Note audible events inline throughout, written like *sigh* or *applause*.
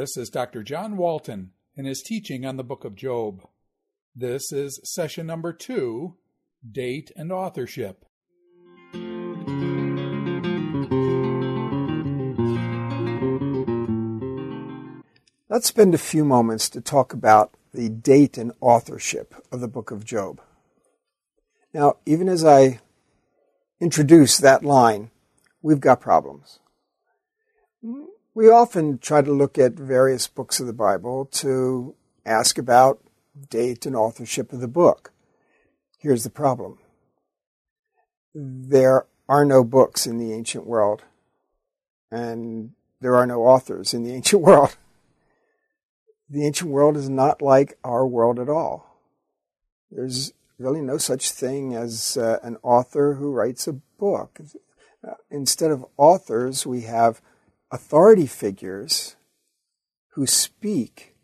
This is Dr. John Walton in his teaching on the book of Job. This is session number two Date and Authorship. Let's spend a few moments to talk about the date and authorship of the book of Job. Now, even as I introduce that line, we've got problems. We often try to look at various books of the Bible to ask about date and authorship of the book. Here's the problem there are no books in the ancient world, and there are no authors in the *laughs* ancient world. The ancient world is not like our world at all. There's really no such thing as uh, an author who writes a book. Instead of authors, we have authority figures who speak,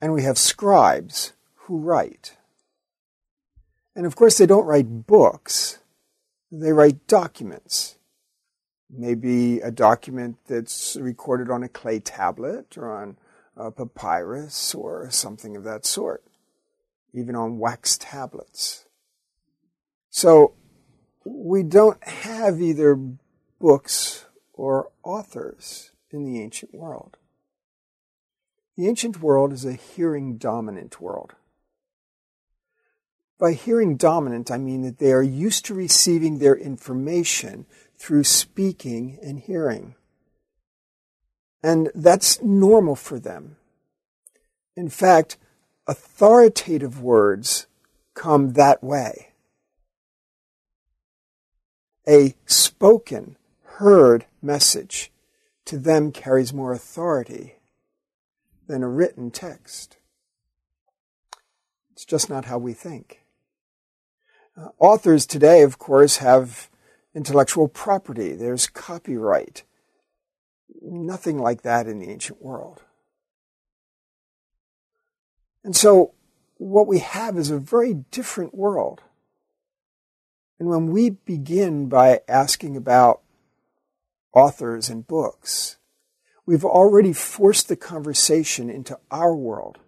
and we have scribes who write. And of course, they don't write books, they write documents. Maybe a document that's recorded on a clay tablet or on a papyrus or something of that sort, even on wax tablets. So we don't have either books or authors in the ancient world. The ancient world is a hearing dominant world. By hearing dominant, I mean that they are used to receiving their information through speaking and hearing. And that's normal for them. In fact, authoritative words come that way. A spoken, heard message to them carries more authority than a written text. It's just not how we think. Uh, authors today, of course, have intellectual property. There's copyright. Nothing like that in the ancient world. And so, what we have is a very different world. And when we begin by asking about authors and books. We've already forced the conversation into our world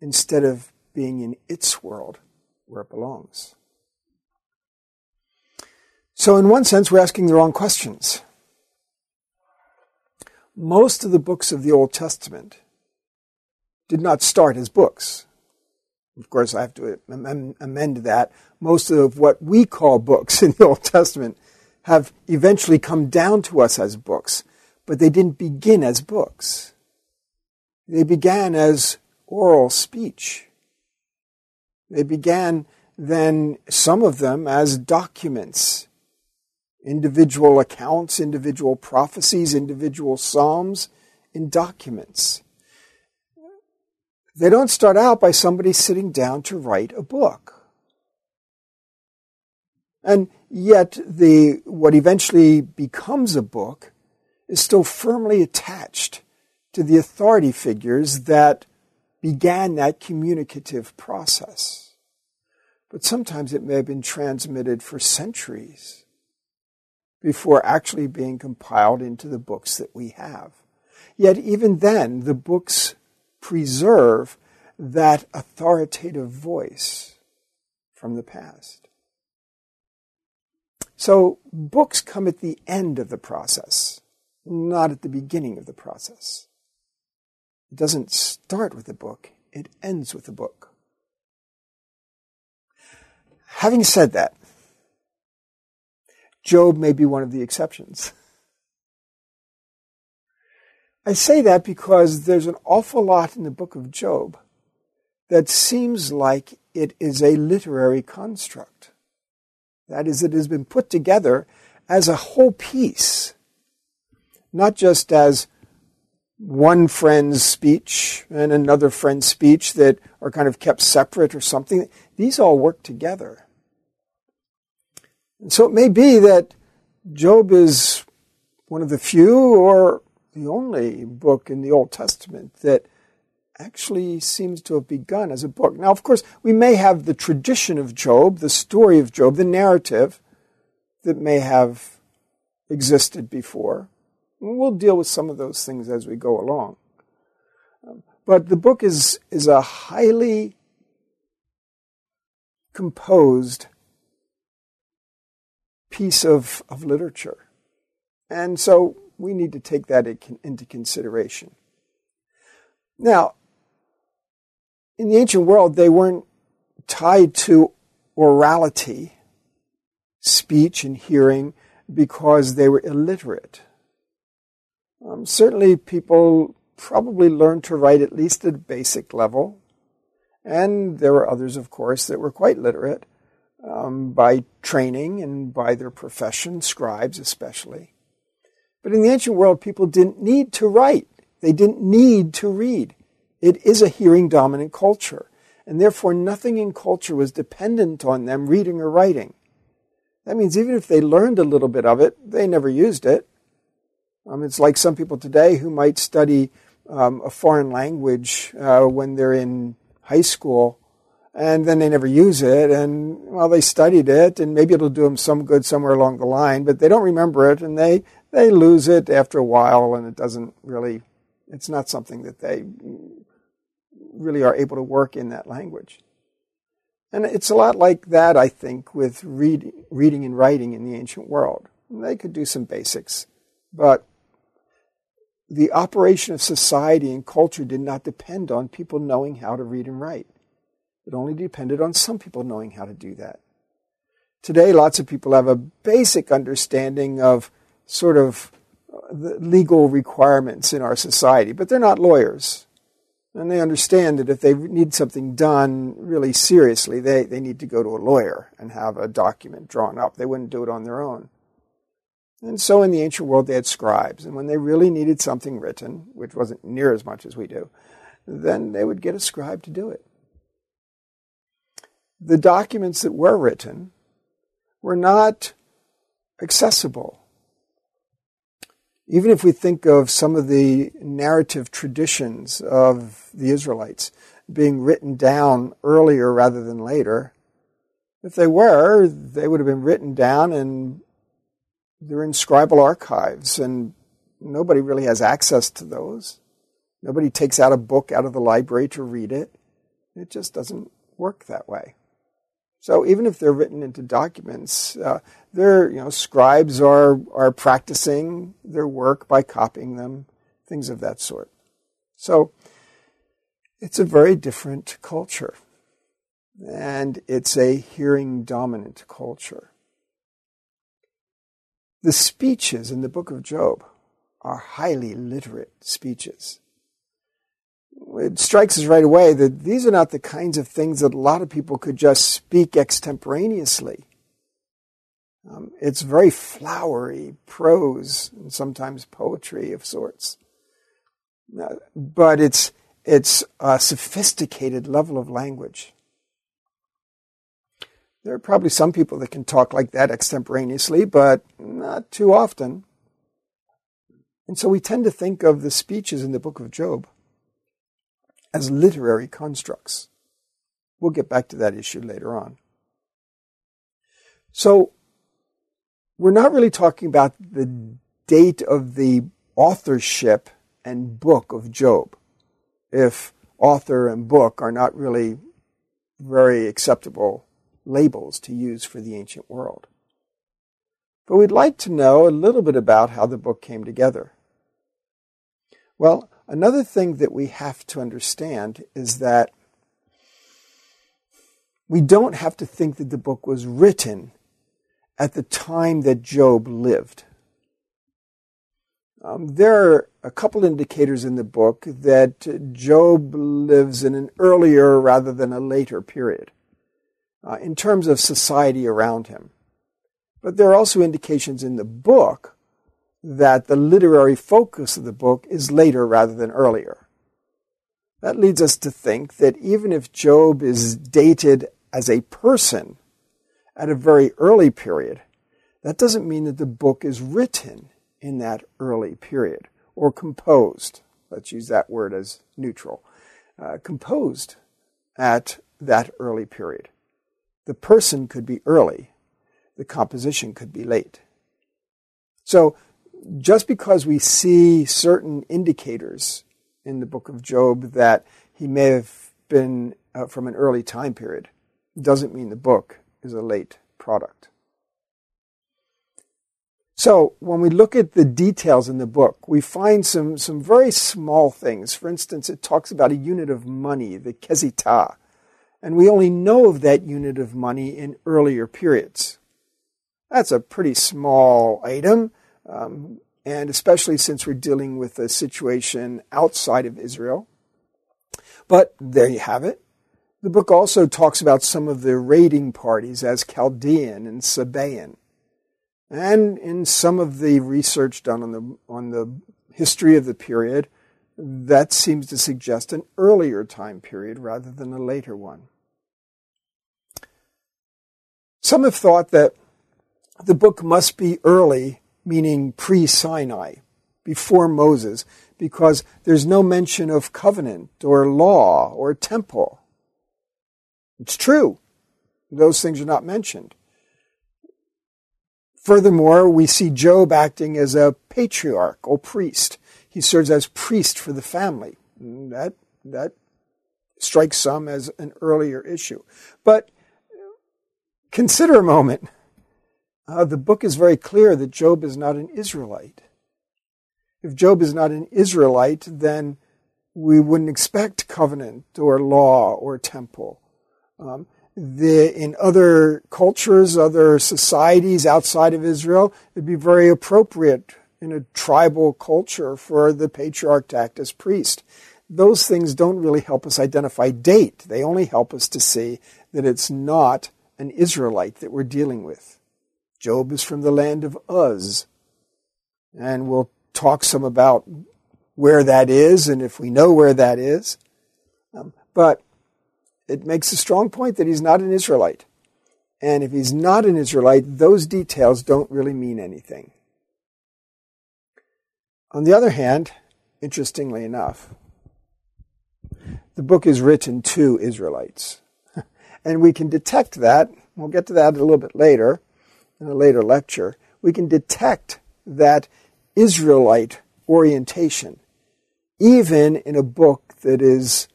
instead of being in its world where it belongs. So, in one sense, we're asking the wrong questions. Most of the books of the Old Testament did not start as books. Of course, I have to amend that. Most of what we call books *laughs* in the Old Testament have eventually come down to us as books, but they didn't begin as books. They began as oral speech. They began then, some of them, as documents, individual accounts, individual prophecies, individual psalms in documents. They don't start out by somebody sitting down to write a book. And yet, the, what eventually becomes a book is still firmly attached to the authority figures that began that communicative process. But sometimes it may have been transmitted for centuries before actually being compiled into the books that we have. Yet, even then, the books preserve that authoritative voice from the past. So books come at the end of the process, not at the beginning of the process. It doesn't start with a book, it ends with a book. Having said that, Job may be one of the exceptions. I say that because there's an awful lot in the book of Job that seems like it is a literary construct. That is, it has been put together as a whole piece, not just as one friend's speech and another friend's speech that are kind of kept separate or something. These all work together. And so it may be that Job is one of the few or the only book in the Old Testament that actually seems to have begun as a book. Now, of course, we may have the tradition of Job, the story of Job, the narrative that may have existed before. We'll deal with some of those things as we go along. Um, but the book is, is a highly composed piece of, of literature. And so we need to take that into consideration. Now, in the ancient world, they weren't tied to orality, speech and hearing, because they were illiterate. Um, certainly, people probably learned to write at least at a basic level, and there were others, of course, that were quite literate um, by training and by their profession, scribes especially. But in the ancient world, people didn't need to write. They didn't need to read. It is a hearing dominant culture, and therefore nothing in culture was dependent on them reading or writing. That means even if they learned a little bit of it, they never used it. Um, it's like some people today who might study um, a foreign language uh, when they're in high school and then they never use it and well they studied it and maybe it'll do them some good somewhere along the line but they don't remember it and they they lose it after a while and it doesn't really it's not something that they really are able to work in that language. And it's a lot like that, I think, with read, reading and writing in the ancient world. They could do some basics, but the operation of society and culture did not depend on people knowing how to read and write. It only depended on some people knowing how to do that. Today, lots of people have a basic understanding of sort of uh, the legal requirements in our society, but they're not lawyers. And they understand that if they need something done really seriously, they, they need to go to a lawyer and have a document drawn up. They wouldn't do it on their own. And so in the ancient world, they had scribes. And when they really needed something written, which wasn't near as much as we do, then they would get a scribe to do it. The documents that were written were not accessible even if we think of some of the narrative traditions of the Israelites being written down earlier rather than later, if they were, they would have been written down and they're in scribal archives, and nobody really has access to those. Nobody takes out a book out of the library to read it. It just doesn't work that way. So even if they're written into documents, uh, their you know scribes are are practicing their work by copying them, things of that sort. So it's a very different culture, and it's a hearing dominant culture. The speeches in the book of Job are highly literate speeches it strikes us right away that these are not the kinds of things that a lot of people could just speak extemporaneously. Um, it's very flowery prose and sometimes poetry of sorts. But it's, it's a sophisticated level of language. There are probably some people that can talk like that extemporaneously, but not too often. And so we tend to think of the speeches in the book of Job as literary constructs. We'll get back to that issue later on. So, we're not really talking about the date of the authorship and book of Job, if author and book are not really very acceptable labels to use for the ancient world. But we'd like to know a little bit about how the book came together. Well, Another thing that we have to understand is that we don't have to think that the book was written at the time that Job lived. Um, there are a couple indicators in the book that Job lives in an earlier rather than a later period uh, in terms of society around him. But there are also indications in the book that the literary focus of the book is later rather than earlier. That leads us to think that even if Job is dated as a person at a very early period, that doesn't mean that the book is written in that early period or composed. Let's use that word as neutral. Uh, composed at that early period. The person could be early, the composition could be late. So just because we see certain indicators in the book of Job that he may have been uh, from an early time period doesn't mean the book is a late product. So when we look at the details in the book, we find some, some very small things. For instance, it talks about a unit of money, the kezitah, and we only know of that unit of money in earlier periods. That's a pretty small item, um, and especially since we're dealing with a situation outside of Israel. But there you have it. The book also talks about some of the raiding parties as Chaldean and Sabaean. And in some of the research done on the, on the history of the period, that seems to suggest an earlier time period rather than a later one. Some have thought that the book must be early, meaning pre Sinai, before Moses, because there's no mention of covenant or law or temple. It's true. Those things are not mentioned. Furthermore, we see Job acting as a patriarch or priest. He serves as priest for the family. That, that strikes some as an earlier issue. But consider a moment. Uh, the book is very clear that Job is not an Israelite. If Job is not an Israelite, then we wouldn't expect covenant or law or temple. Um, the, in other cultures, other societies outside of Israel, it'd be very appropriate in a tribal culture for the patriarch to act as priest. Those things don't really help us identify date. They only help us to see that it's not an Israelite that we're dealing with. Job is from the land of Uz. And we'll talk some about where that is and if we know where that is. Um, but it makes a strong point that he's not an Israelite. And if he's not an Israelite, those details don't really mean anything. On the other hand, interestingly enough, the book is written to Israelites. *laughs* and we can detect that. We'll get to that a little bit later, in a later lecture. We can detect that Israelite orientation, even in a book that is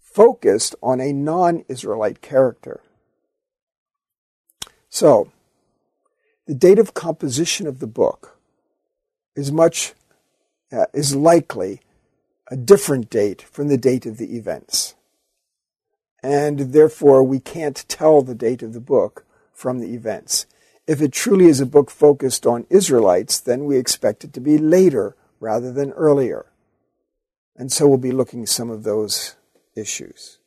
focused on a non Israelite character. So, the date of composition of the book is much, uh, is likely a different date from the date of the events. And therefore, we can't tell the date of the book from the events. If it truly is a book focused on Israelites, then we expect it to be later rather than earlier. And so we'll be looking at some of those issues.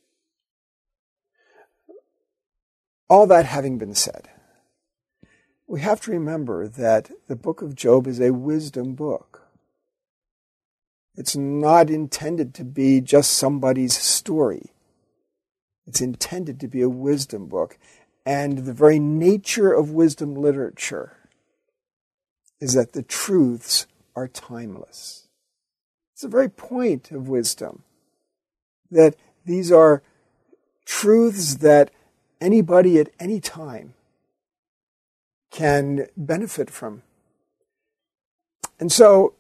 All that having been said, we have to remember that the book of Job is a wisdom book. It's not intended to be just somebody's story. It's intended to be a wisdom book. And the very nature of wisdom literature is that the truths are timeless. It's the very point of wisdom that these are truths that anybody at any time can benefit from. And so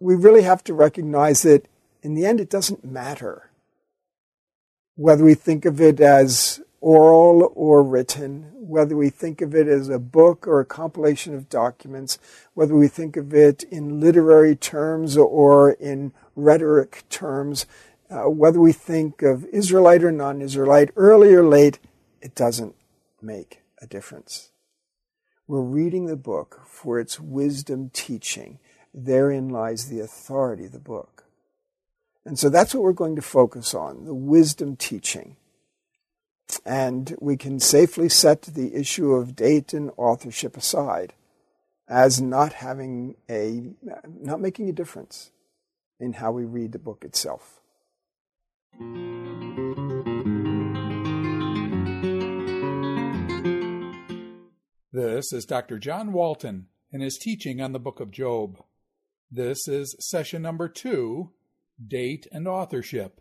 we really have to recognize that in the end, it doesn't matter whether we think of it as oral or written, whether we think of it as a book or a compilation of documents, whether we think of it in literary terms or in rhetoric terms, uh, whether we think of Israelite or non Israelite, early or late, it doesn't make a difference. We're reading the book for its wisdom teaching. Therein lies the authority of the book. And so that's what we're going to focus on the wisdom teaching. And we can safely set the issue of date and authorship aside as not having a, not making a difference in how we read the book itself. This is Dr. John Walton and his teaching on the book of Job. This is session number two Date and Authorship.